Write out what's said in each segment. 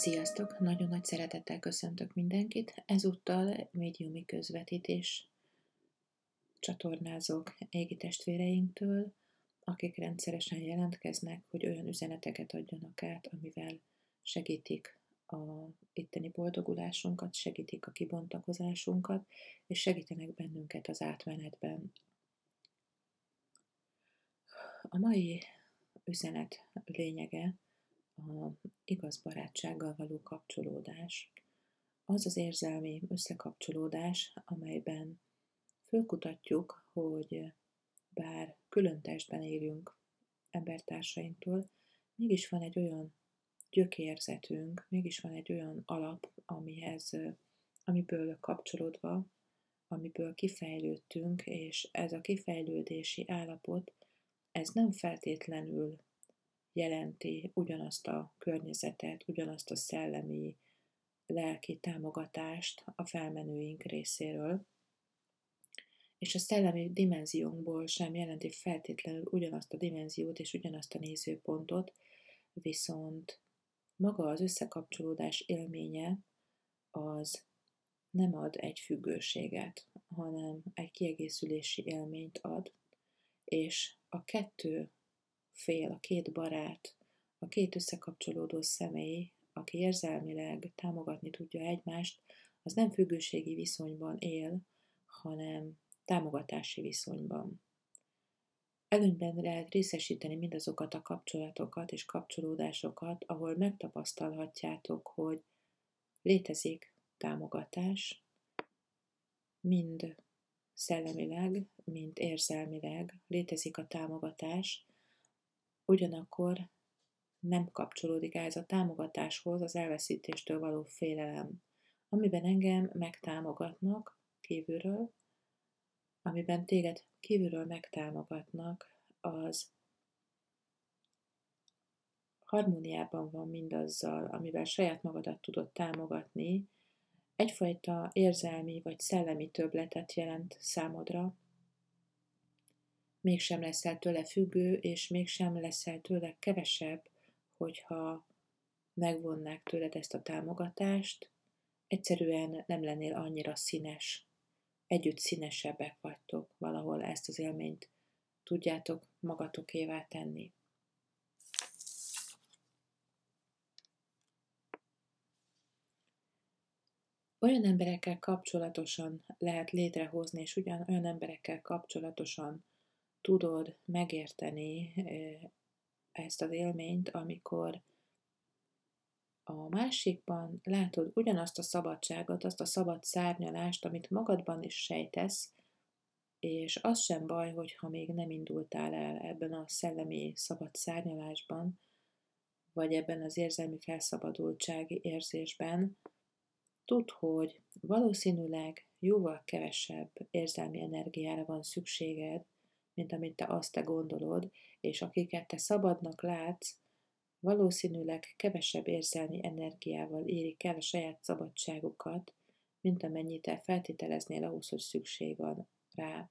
Sziasztok! Nagyon nagy szeretettel köszöntök mindenkit. Ezúttal médiumi közvetítés csatornázok égi testvéreinktől, akik rendszeresen jelentkeznek, hogy olyan üzeneteket adjanak át, amivel segítik a itteni boldogulásunkat, segítik a kibontakozásunkat, és segítenek bennünket az átmenetben. A mai üzenet lényege, a igaz barátsággal való kapcsolódás. Az az érzelmi összekapcsolódás, amelyben fölkutatjuk, hogy bár külön testben élünk embertársainktól, mégis van egy olyan gyökérzetünk, mégis van egy olyan alap, amihez, amiből kapcsolódva, amiből kifejlődtünk, és ez a kifejlődési állapot, ez nem feltétlenül jelenti ugyanazt a környezetet, ugyanazt a szellemi, lelki támogatást a felmenőink részéről, és a szellemi dimenziónkból sem jelenti feltétlenül ugyanazt a dimenziót és ugyanazt a nézőpontot, viszont maga az összekapcsolódás élménye az nem ad egy függőséget, hanem egy kiegészülési élményt ad, és a kettő fél, a két barát, a két összekapcsolódó személy, aki érzelmileg támogatni tudja egymást, az nem függőségi viszonyban él, hanem támogatási viszonyban. Előnyben lehet részesíteni mindazokat a kapcsolatokat és kapcsolódásokat, ahol megtapasztalhatjátok, hogy létezik támogatás, mind szellemileg, mind érzelmileg létezik a támogatás, ugyanakkor nem kapcsolódik ez a támogatáshoz az elveszítéstől való félelem, amiben engem megtámogatnak kívülről, amiben téged kívülről megtámogatnak, az harmóniában van mindazzal, amivel saját magadat tudod támogatni, egyfajta érzelmi vagy szellemi töbletet jelent számodra, mégsem leszel tőle függő, és mégsem leszel tőle kevesebb, hogyha megvonnák tőled ezt a támogatást, egyszerűen nem lennél annyira színes. Együtt színesebbek vagytok, valahol ezt az élményt tudjátok magatokévá tenni. Olyan emberekkel kapcsolatosan lehet létrehozni, és ugyan olyan emberekkel kapcsolatosan tudod megérteni ezt az élményt, amikor a másikban látod ugyanazt a szabadságot, azt a szabad szárnyalást, amit magadban is sejtesz, és az sem baj, hogyha még nem indultál el ebben a szellemi szabad szárnyalásban, vagy ebben az érzelmi felszabadultsági érzésben, tudd, hogy valószínűleg jóval kevesebb érzelmi energiára van szükséged, mint amit te azt te gondolod, és akiket te szabadnak látsz, valószínűleg kevesebb érzelmi energiával érik el a saját szabadságukat, mint amennyit te feltételeznél ahhoz, hogy szükség van rá.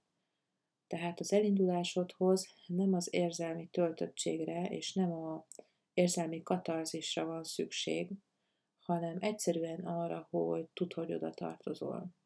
Tehát az elindulásodhoz nem az érzelmi töltöttségre és nem a érzelmi katarzisra van szükség, hanem egyszerűen arra, hogy tud, hogy oda tartozol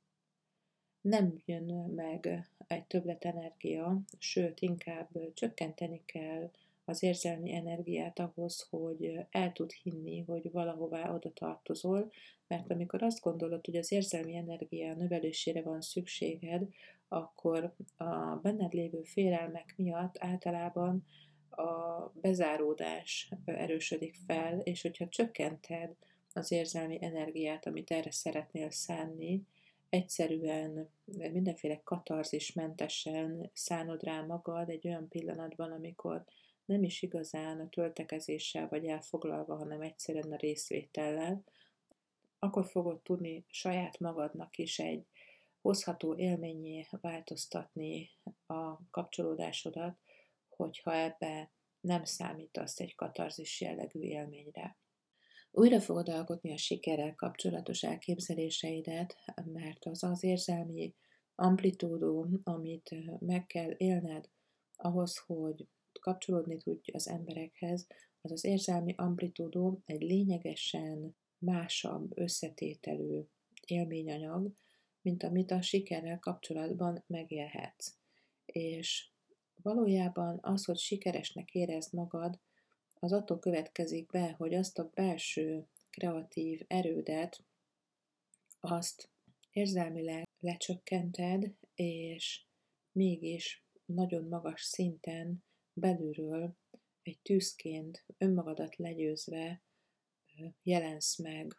nem jön meg egy többletenergia, sőt, inkább csökkenteni kell az érzelmi energiát ahhoz, hogy el tud hinni, hogy valahová oda tartozol, mert amikor azt gondolod, hogy az érzelmi energia növelésére van szükséged, akkor a benned lévő félelmek miatt általában a bezáródás erősödik fel, és hogyha csökkented az érzelmi energiát, amit erre szeretnél szánni, egyszerűen mindenféle katarzismentesen szánod rá magad egy olyan pillanatban, amikor nem is igazán a töltekezéssel vagy elfoglalva, hanem egyszerűen a részvétellel, akkor fogod tudni saját magadnak is egy hozható élményé változtatni a kapcsolódásodat, hogyha ebbe nem számítasz egy katarzis jellegű élményre. Újra fogod alkotni a sikerrel kapcsolatos elképzeléseidet, mert az az érzelmi amplitúdó, amit meg kell élned ahhoz, hogy kapcsolódni tudj az emberekhez, az az érzelmi amplitúdó egy lényegesen másabb összetételű élményanyag, mint amit a sikerrel kapcsolatban megélhetsz. És valójában az, hogy sikeresnek érezd magad, az attól következik be, hogy azt a belső kreatív erődet, azt érzelmileg lecsökkented, és mégis nagyon magas szinten belülről egy tűzként önmagadat legyőzve jelensz meg.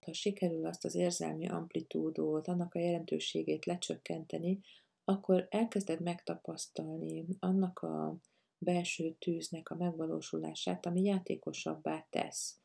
Ha sikerül azt az érzelmi amplitúdót, annak a jelentőségét lecsökkenteni, akkor elkezded megtapasztalni annak a belső tűznek a megvalósulását, ami játékosabbá tesz.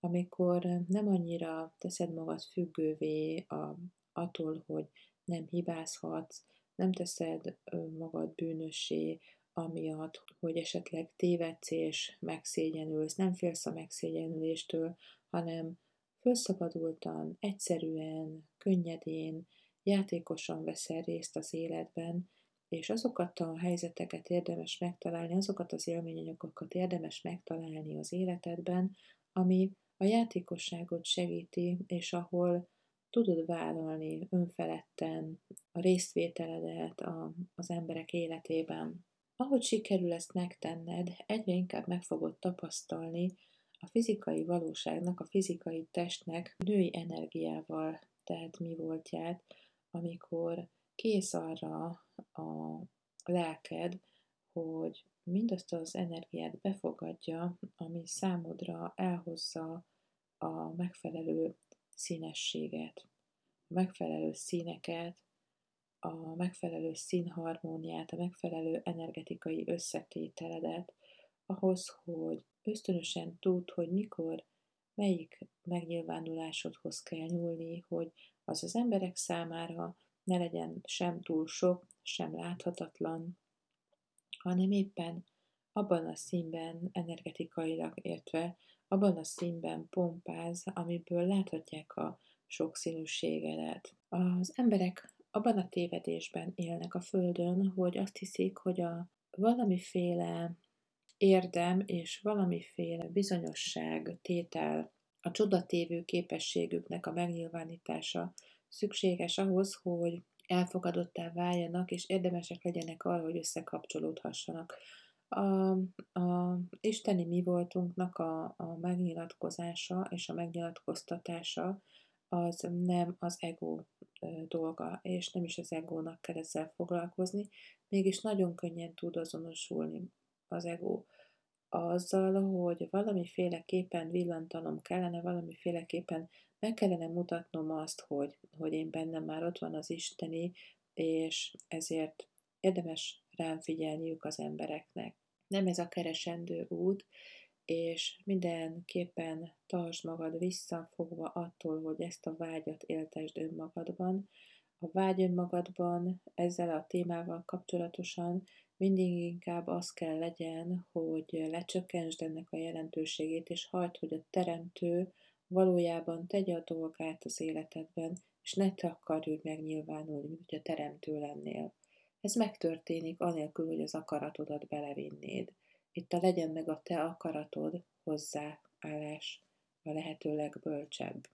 Amikor nem annyira teszed magad függővé a, attól, hogy nem hibázhatsz, nem teszed magad bűnössé, amiatt, hogy esetleg tévedsz és megszégyenülsz, nem félsz a megszégyenüléstől, hanem fölszabadultan, egyszerűen, könnyedén, játékosan veszel részt az életben, és azokat a helyzeteket érdemes megtalálni, azokat az élményanyagokat érdemes megtalálni az életedben, ami a játékosságot segíti, és ahol tudod vállalni önfeledten a részvételedet a, az emberek életében. Ahogy sikerül ezt megtenned, egyre inkább meg fogod tapasztalni a fizikai valóságnak, a fizikai testnek női energiával tehát mi voltját, amikor kész arra a lelked, hogy mindazt az energiát befogadja, ami számodra elhozza a megfelelő színességet, a megfelelő színeket, a megfelelő színharmóniát, a megfelelő energetikai összetételedet, ahhoz, hogy ösztönösen tud, hogy mikor, melyik megnyilvánulásodhoz kell nyúlni, hogy az az emberek számára ne legyen sem túl sok, sem láthatatlan, hanem éppen abban a színben energetikailag értve, abban a színben pompáz, amiből láthatják a sokszínűségedet. Az emberek abban a tévedésben élnek a Földön, hogy azt hiszik, hogy a valamiféle érdem és valamiféle bizonyosság, tétel, a csodatévő képességüknek a megnyilvánítása szükséges ahhoz, hogy elfogadottá váljanak, és érdemesek legyenek arra, hogy összekapcsolódhassanak. A, a isteni mi voltunknak a, a megnyilatkozása és a megnyilatkoztatása az nem az ego dolga, és nem is az egónak kell ezzel foglalkozni, mégis nagyon könnyen tud azonosulni az ego azzal, hogy valamiféleképpen villantanom kellene, valamiféleképpen meg kellene mutatnom azt, hogy, hogy én bennem már ott van az Isteni, és ezért érdemes rám figyelniük az embereknek. Nem ez a keresendő út, és mindenképpen tartsd magad visszafogva attól, hogy ezt a vágyat éltesd önmagadban. A vágy önmagadban ezzel a témával kapcsolatosan mindig inkább az kell legyen, hogy lecsökkentsd ennek a jelentőségét, és hagyd, hogy a teremtő valójában tegye a dolgát az életedben, és ne te akarj megnyilvánulni, mint hogy a teremtő lennél. Ez megtörténik anélkül, hogy az akaratodat belevinnéd. Itt a legyen meg a te akaratod hozzáállás a lehető legbölcsebb.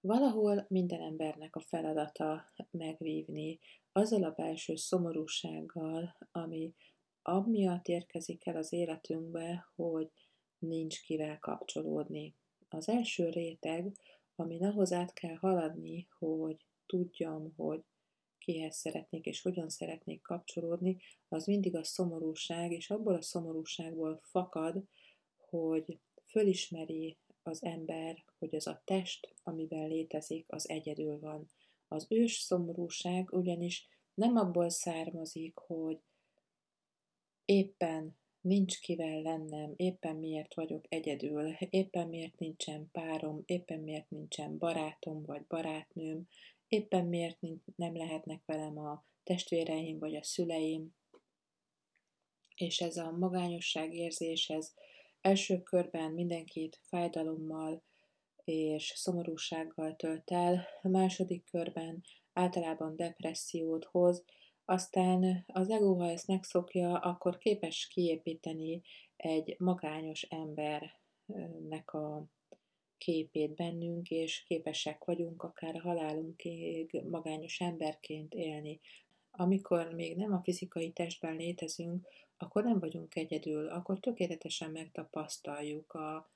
Valahol minden embernek a feladata megvívni azzal a belső szomorúsággal, ami amiatt érkezik el az életünkbe, hogy nincs kivel kapcsolódni. Az első réteg, ami ahhoz át kell haladni, hogy tudjam, hogy kihez szeretnék és hogyan szeretnék kapcsolódni, az mindig a szomorúság, és abból a szomorúságból fakad, hogy fölismeri az ember, hogy az a test, amiben létezik, az egyedül van. Az ős szomorúság ugyanis nem abból származik, hogy éppen nincs kivel lennem, éppen miért vagyok egyedül, éppen miért nincsen párom, éppen miért nincsen barátom vagy barátnőm, éppen miért nem lehetnek velem a testvéreim vagy a szüleim. És ez a magányosság érzés, ez első körben mindenkit fájdalommal és szomorúsággal tölt el, a második körben általában depressziót hoz, aztán az ego, ha ezt megszokja, akkor képes kiépíteni egy magányos ember Istennek a képét bennünk, és képesek vagyunk akár halálunkig magányos emberként élni. Amikor még nem a fizikai testben létezünk, akkor nem vagyunk egyedül, akkor tökéletesen megtapasztaljuk a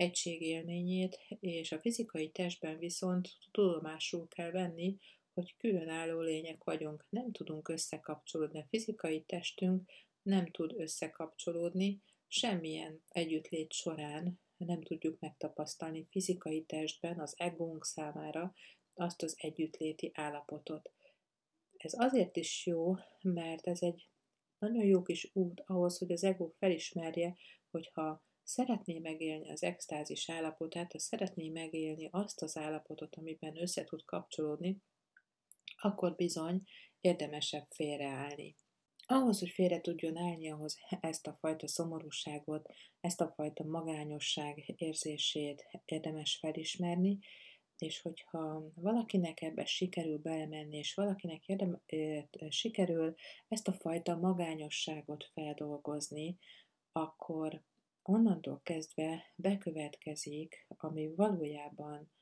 egység élményét, és a fizikai testben viszont tudomásul kell venni, hogy különálló lények vagyunk, nem tudunk összekapcsolódni. A fizikai testünk nem tud összekapcsolódni, semmilyen együttlét során nem tudjuk megtapasztalni fizikai testben az egónk számára azt az együttléti állapotot. Ez azért is jó, mert ez egy nagyon jó kis út ahhoz, hogy az ego felismerje, hogyha szeretné megélni az extázis állapotát, ha szeretné megélni azt az állapotot, amiben össze tud kapcsolódni, akkor bizony érdemesebb félreállni. Ahhoz, hogy félre tudjon állni, ahhoz ezt a fajta szomorúságot, ezt a fajta magányosság érzését érdemes felismerni, és hogyha valakinek ebbe sikerül belemenni, és valakinek érdem, sikerül ezt a fajta magányosságot feldolgozni, akkor onnantól kezdve bekövetkezik, ami valójában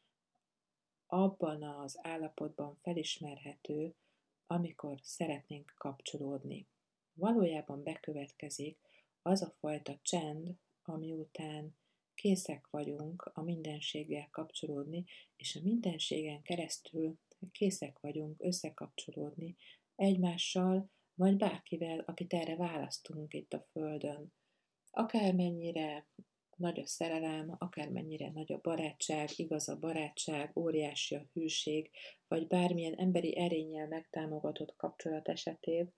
abban az állapotban felismerhető, amikor szeretnénk kapcsolódni. Valójában bekövetkezik az a fajta csend, ami után készek vagyunk a mindenséggel kapcsolódni, és a mindenségen keresztül készek vagyunk összekapcsolódni egymással, vagy bárkivel, akit erre választunk itt a Földön. Akármennyire nagy a szerelem, akármennyire nagy a barátság, igaz a barátság, óriási a hűség, vagy bármilyen emberi erényel megtámogatott kapcsolat esetén,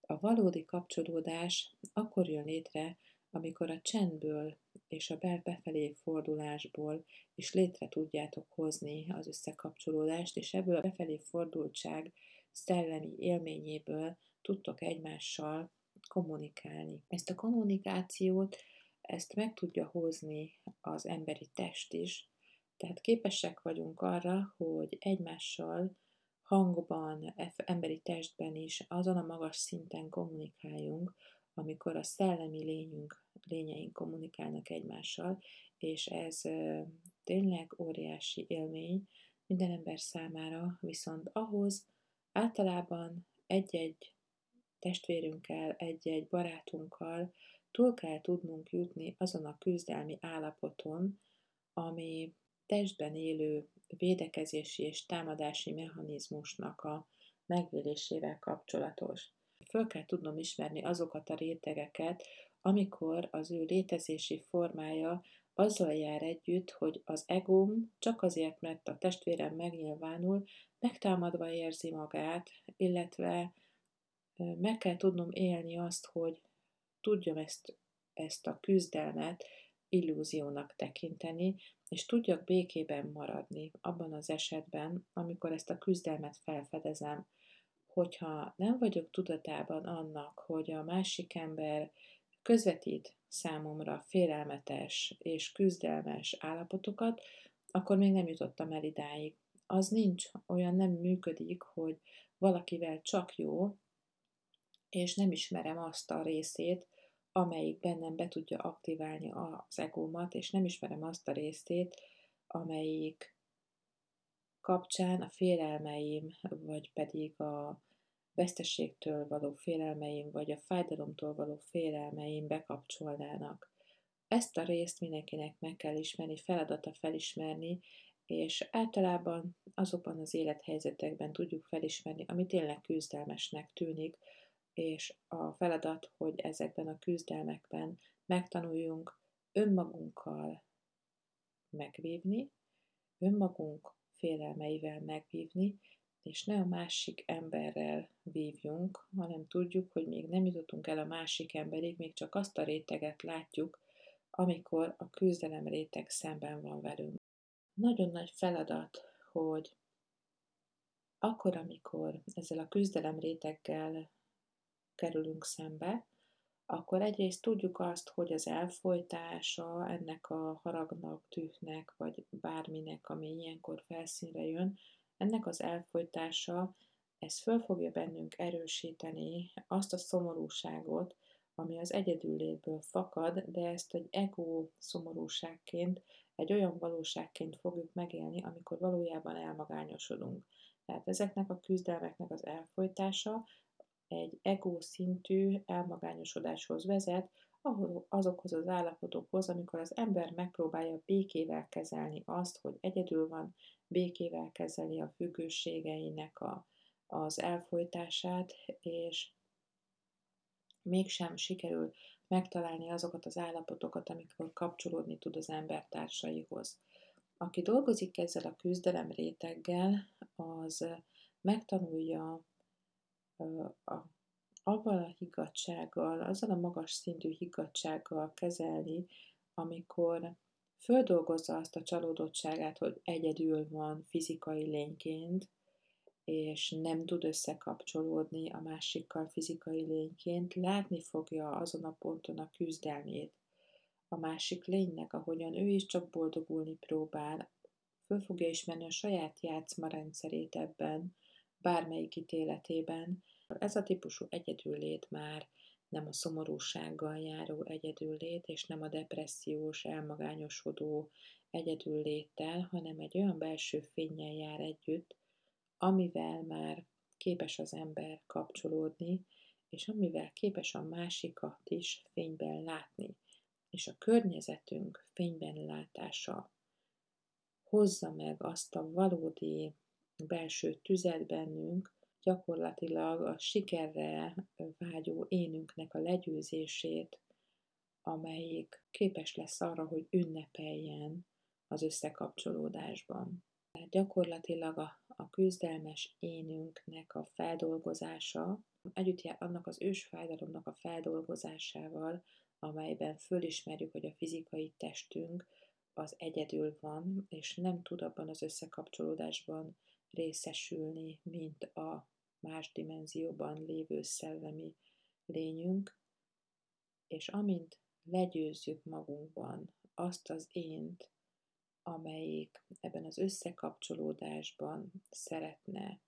a valódi kapcsolódás akkor jön létre, amikor a csendből és a bel befelé fordulásból is létre tudjátok hozni az összekapcsolódást, és ebből a befelé fordultság szellemi élményéből tudtok egymással kommunikálni. Ezt a kommunikációt, ezt meg tudja hozni az emberi test is, tehát képesek vagyunk arra, hogy egymással hangban, emberi testben is azon a magas szinten kommunikáljunk, amikor a szellemi lényünk, lényeink kommunikálnak egymással, és ez tényleg óriási élmény minden ember számára, viszont ahhoz általában egy-egy testvérünkkel, egy-egy barátunkkal túl kell tudnunk jutni azon a küzdelmi állapoton, ami testben élő védekezési és támadási mechanizmusnak a megvélésével kapcsolatos. Föl kell tudnom ismerni azokat a rétegeket, amikor az ő létezési formája azzal jár együtt, hogy az egóm csak azért, mert a testvérem megnyilvánul, megtámadva érzi magát, illetve meg kell tudnom élni azt, hogy tudjam ezt, ezt a küzdelmet illúziónak tekinteni, és tudjak békében maradni abban az esetben, amikor ezt a küzdelmet felfedezem, hogyha nem vagyok tudatában annak, hogy a másik ember közvetít számomra félelmetes és küzdelmes állapotokat, akkor még nem jutottam el idáig. Az nincs, olyan nem működik, hogy valakivel csak jó, és nem ismerem azt a részét, amelyik bennem be tudja aktiválni az egómat, és nem ismerem azt a részét, amelyik kapcsán a félelmeim, vagy pedig a veszteségtől való félelmeim, vagy a fájdalomtól való félelmeim bekapcsolnának. Ezt a részt mindenkinek meg kell ismerni, feladata felismerni, és általában azokban az élethelyzetekben tudjuk felismerni, ami tényleg küzdelmesnek tűnik, és a feladat, hogy ezekben a küzdelmekben megtanuljunk önmagunkkal megvívni, önmagunk félelmeivel megvívni, és ne a másik emberrel vívjunk, hanem tudjuk, hogy még nem jutottunk el a másik emberig, még csak azt a réteget látjuk, amikor a küzdelem réteg szemben van velünk. Nagyon nagy feladat, hogy akkor, amikor ezzel a küzdelem réteggel kerülünk szembe, akkor egyrészt tudjuk azt, hogy az elfolytása ennek a haragnak, tűhnek, vagy bárminek, ami ilyenkor felszínre jön, ennek az elfolytása, ez föl fogja bennünk erősíteni azt a szomorúságot, ami az egyedüllétből fakad, de ezt egy ego szomorúságként, egy olyan valóságként fogjuk megélni, amikor valójában elmagányosodunk. Tehát ezeknek a küzdelmeknek az elfolytása egy ego szintű elmagányosodáshoz vezet, ahol azokhoz az állapotokhoz, amikor az ember megpróbálja békével kezelni azt, hogy egyedül van, békével kezeli a függőségeinek a, az elfolytását, és mégsem sikerül megtalálni azokat az állapotokat, amikor kapcsolódni tud az embertársaihoz. Aki dolgozik ezzel a küzdelem réteggel, az megtanulja a, avval a higgadsággal, azzal a magas szintű higgadsággal kezelni, amikor földolgozza azt a csalódottságát, hogy egyedül van fizikai lényként, és nem tud összekapcsolódni a másikkal fizikai lényként, látni fogja azon a ponton a küzdelmét a másik lénynek, ahogyan ő is csak boldogulni próbál, föl fogja ismerni a saját játszma rendszerét ebben, bármelyik ítéletében. Ez a típusú egyedüllét már nem a szomorúsággal járó egyedüllét, és nem a depressziós, elmagányosodó egyedülléttel, hanem egy olyan belső fényen jár együtt, amivel már képes az ember kapcsolódni, és amivel képes a másikat is fényben látni. És a környezetünk fényben látása hozza meg azt a valódi belső tüzet bennünk, gyakorlatilag a sikerre vágyó énünknek a legyőzését, amelyik képes lesz arra, hogy ünnepeljen az összekapcsolódásban. Tehát gyakorlatilag a, a küzdelmes énünknek a feldolgozása, együtt jár annak az ősfájdalomnak a feldolgozásával, amelyben fölismerjük, hogy a fizikai testünk az egyedül van, és nem tud abban az összekapcsolódásban részesülni, mint a más dimenzióban lévő szellemi lényünk, és amint legyőzzük magunkban azt az ént, amelyik ebben az összekapcsolódásban szeretne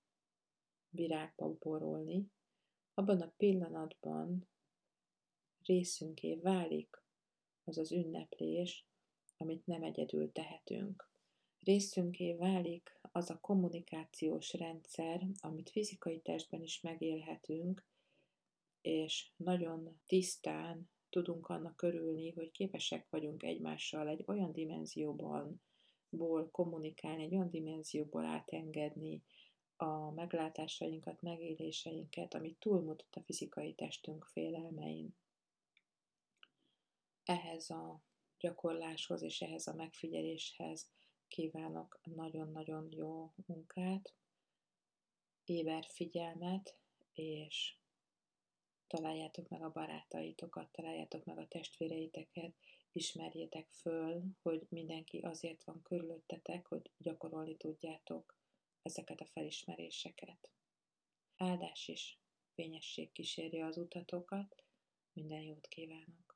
virágba borolni, abban a pillanatban részünké válik az az ünneplés, amit nem egyedül tehetünk. Részünké válik az a kommunikációs rendszer, amit fizikai testben is megélhetünk, és nagyon tisztán tudunk annak örülni, hogy képesek vagyunk egymással egy olyan dimenzióban ból kommunikálni, egy olyan dimenzióból átengedni a meglátásainkat, megéléseinket, ami túlmutat a fizikai testünk félelmein. Ehhez a gyakorláshoz és ehhez a megfigyeléshez kívánok nagyon-nagyon jó munkát, éber figyelmet, és találjátok meg a barátaitokat, találjátok meg a testvéreiteket, ismerjétek föl, hogy mindenki azért van körülöttetek, hogy gyakorolni tudjátok ezeket a felismeréseket. Áldás is fényesség kísérje az utatokat, minden jót kívánok!